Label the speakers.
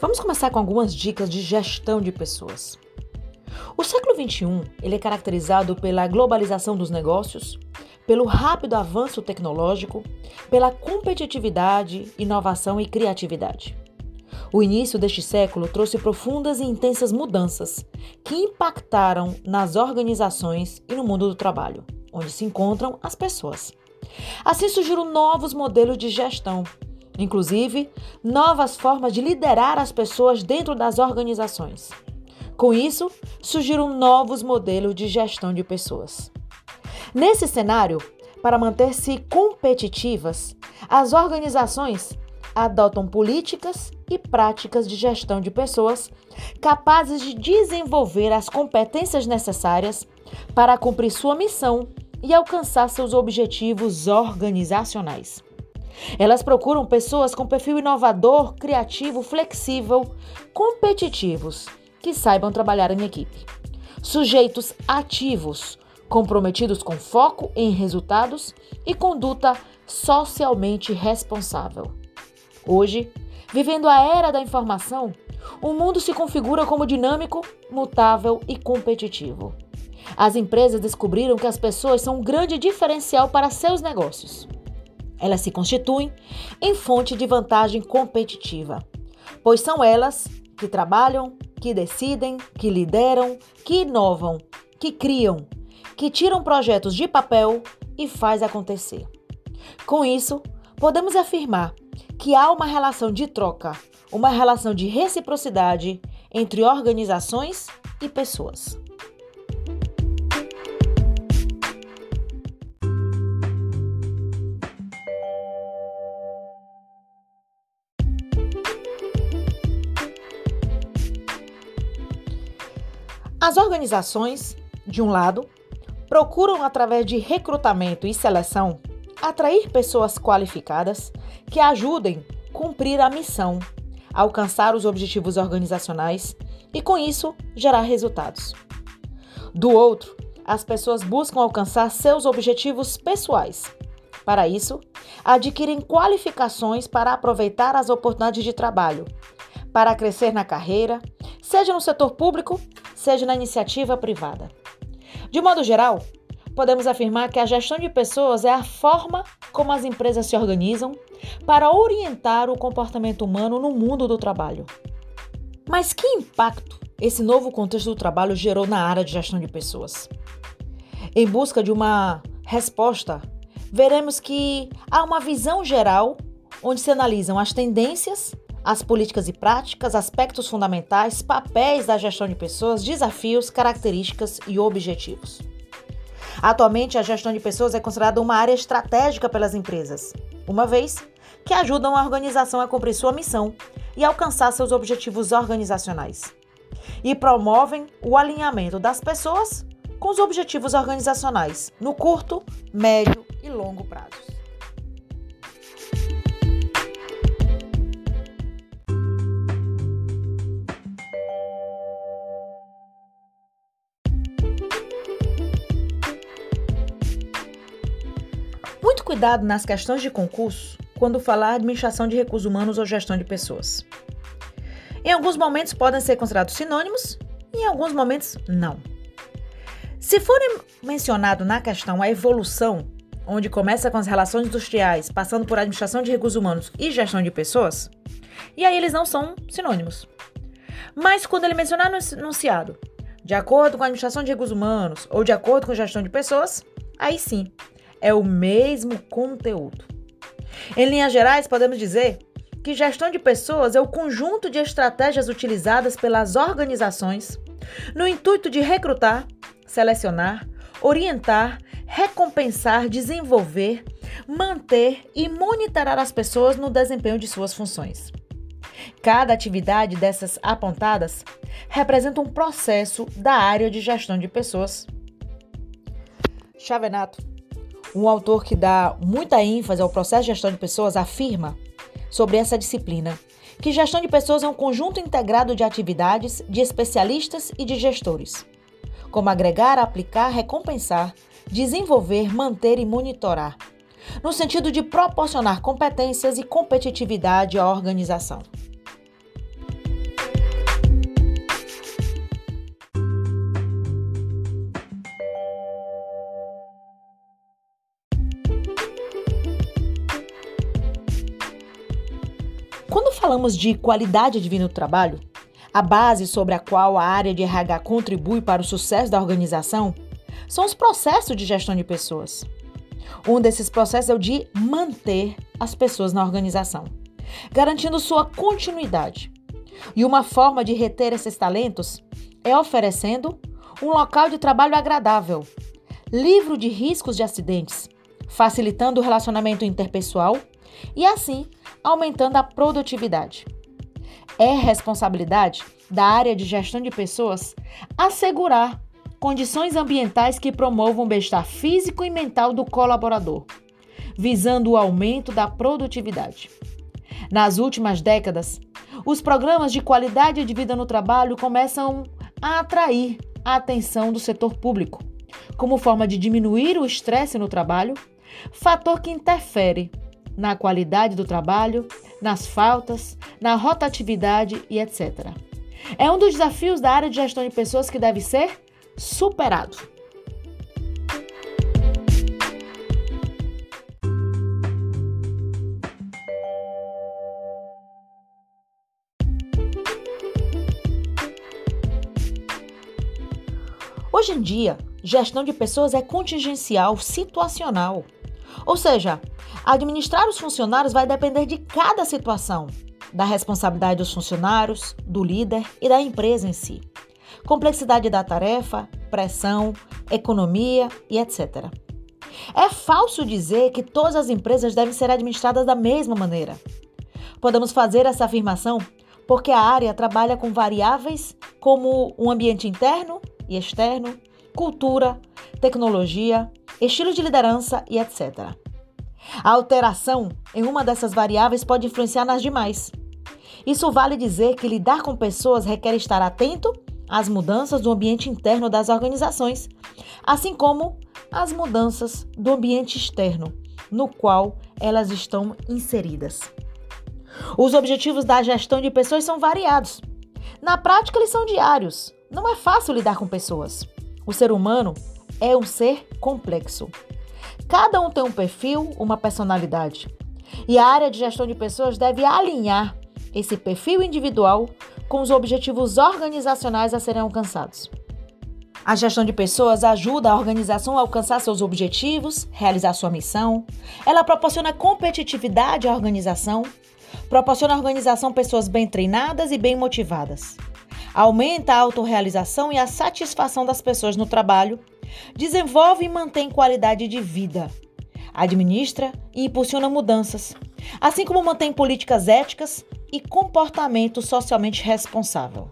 Speaker 1: Vamos começar com algumas dicas de gestão de pessoas. O século XXI ele é caracterizado pela globalização dos negócios, pelo rápido avanço tecnológico, pela competitividade, inovação e criatividade. O início deste século trouxe profundas e intensas mudanças que impactaram nas organizações e no mundo do trabalho, onde se encontram as pessoas. Assim surgiram novos modelos de gestão, inclusive novas formas de liderar as pessoas dentro das organizações. Com isso, surgiram novos modelos de gestão de pessoas. Nesse cenário, para manter-se competitivas, as organizações adotam políticas e práticas de gestão de pessoas capazes de desenvolver as competências necessárias para cumprir sua missão e alcançar seus objetivos organizacionais. Elas procuram pessoas com perfil inovador, criativo, flexível, competitivos, que saibam trabalhar em equipe. Sujeitos ativos, comprometidos com foco em resultados e conduta socialmente responsável. Hoje, vivendo a era da informação, o mundo se configura como dinâmico, mutável e competitivo. As empresas descobriram que as pessoas são um grande diferencial para seus negócios. Elas se constituem em fonte de vantagem competitiva, pois são elas que trabalham, que decidem, que lideram, que inovam, que criam, que tiram projetos de papel e faz acontecer. Com isso, podemos afirmar que há uma relação de troca, uma relação de reciprocidade entre organizações e pessoas. As organizações, de um lado, procuram, através de recrutamento e seleção, atrair pessoas qualificadas que ajudem a cumprir a missão, alcançar os objetivos organizacionais e, com isso, gerar resultados. Do outro, as pessoas buscam alcançar seus objetivos pessoais. Para isso, adquirem qualificações para aproveitar as oportunidades de trabalho, para crescer na carreira, seja no setor público, seja na iniciativa privada. De modo geral, podemos afirmar que a gestão de pessoas é a forma como as empresas se organizam para orientar o comportamento humano no mundo do trabalho. Mas que impacto esse novo contexto do trabalho gerou na área de gestão de pessoas? Em busca de uma resposta, veremos que há uma visão geral onde se analisam as tendências as políticas e práticas, aspectos fundamentais, papéis da gestão de pessoas, desafios, características e objetivos. Atualmente, a gestão de pessoas é considerada uma área estratégica pelas empresas, uma vez que ajudam a organização a cumprir sua missão e alcançar seus objetivos organizacionais. E promovem o alinhamento das pessoas com os objetivos organizacionais no curto, médio e longo prazos. Muito cuidado nas questões de concurso quando falar administração de recursos humanos ou gestão de pessoas. Em alguns momentos podem ser considerados sinônimos e em alguns momentos não. Se for mencionado na questão a evolução, onde começa com as relações industriais, passando por administração de recursos humanos e gestão de pessoas, e aí eles não são sinônimos. Mas quando ele mencionar no enunciado, de acordo com a administração de recursos humanos ou de acordo com gestão de pessoas, aí sim, é o mesmo conteúdo. Em linhas gerais, podemos dizer que gestão de pessoas é o conjunto de estratégias utilizadas pelas organizações no intuito de recrutar, selecionar, orientar, recompensar, desenvolver, manter e monitorar as pessoas no desempenho de suas funções. Cada atividade dessas apontadas representa um processo da área de gestão de pessoas. Chavenato um autor que dá muita ênfase ao processo de gestão de pessoas afirma sobre essa disciplina que gestão de pessoas é um conjunto integrado de atividades de especialistas e de gestores, como agregar, aplicar, recompensar, desenvolver, manter e monitorar, no sentido de proporcionar competências e competitividade à organização. Quando falamos de qualidade de vida no trabalho, a base sobre a qual a área de RH contribui para o sucesso da organização são os processos de gestão de pessoas. Um desses processos é o de manter as pessoas na organização, garantindo sua continuidade. E uma forma de reter esses talentos é oferecendo um local de trabalho agradável, livre de riscos de acidentes, facilitando o relacionamento interpessoal e, assim, aumentando a produtividade. É responsabilidade da área de gestão de pessoas assegurar condições ambientais que promovam o bem-estar físico e mental do colaborador, visando o aumento da produtividade. Nas últimas décadas, os programas de qualidade de vida no trabalho começam a atrair a atenção do setor público, como forma de diminuir o estresse no trabalho, fator que interfere na qualidade do trabalho, nas faltas, na rotatividade e etc. É um dos desafios da área de gestão de pessoas que deve ser superado. Hoje em dia, gestão de pessoas é contingencial, situacional. Ou seja, administrar os funcionários vai depender de cada situação, da responsabilidade dos funcionários, do líder e da empresa em si. Complexidade da tarefa, pressão, economia e etc. É falso dizer que todas as empresas devem ser administradas da mesma maneira. Podemos fazer essa afirmação porque a área trabalha com variáveis como o um ambiente interno e externo, cultura, tecnologia, estilo de liderança e etc. A alteração em uma dessas variáveis pode influenciar nas demais. Isso vale dizer que lidar com pessoas requer estar atento às mudanças do ambiente interno das organizações, assim como as mudanças do ambiente externo, no qual elas estão inseridas. Os objetivos da gestão de pessoas são variados. Na prática, eles são diários. Não é fácil lidar com pessoas. O ser humano é um ser complexo. Cada um tem um perfil, uma personalidade. E a área de gestão de pessoas deve alinhar esse perfil individual com os objetivos organizacionais a serem alcançados. A gestão de pessoas ajuda a organização a alcançar seus objetivos, realizar sua missão. Ela proporciona competitividade à organização, proporciona à organização pessoas bem treinadas e bem motivadas. Aumenta a autorrealização e a satisfação das pessoas no trabalho desenvolve e mantém qualidade de vida, administra e impulsiona mudanças, assim como mantém políticas éticas e comportamento socialmente responsável.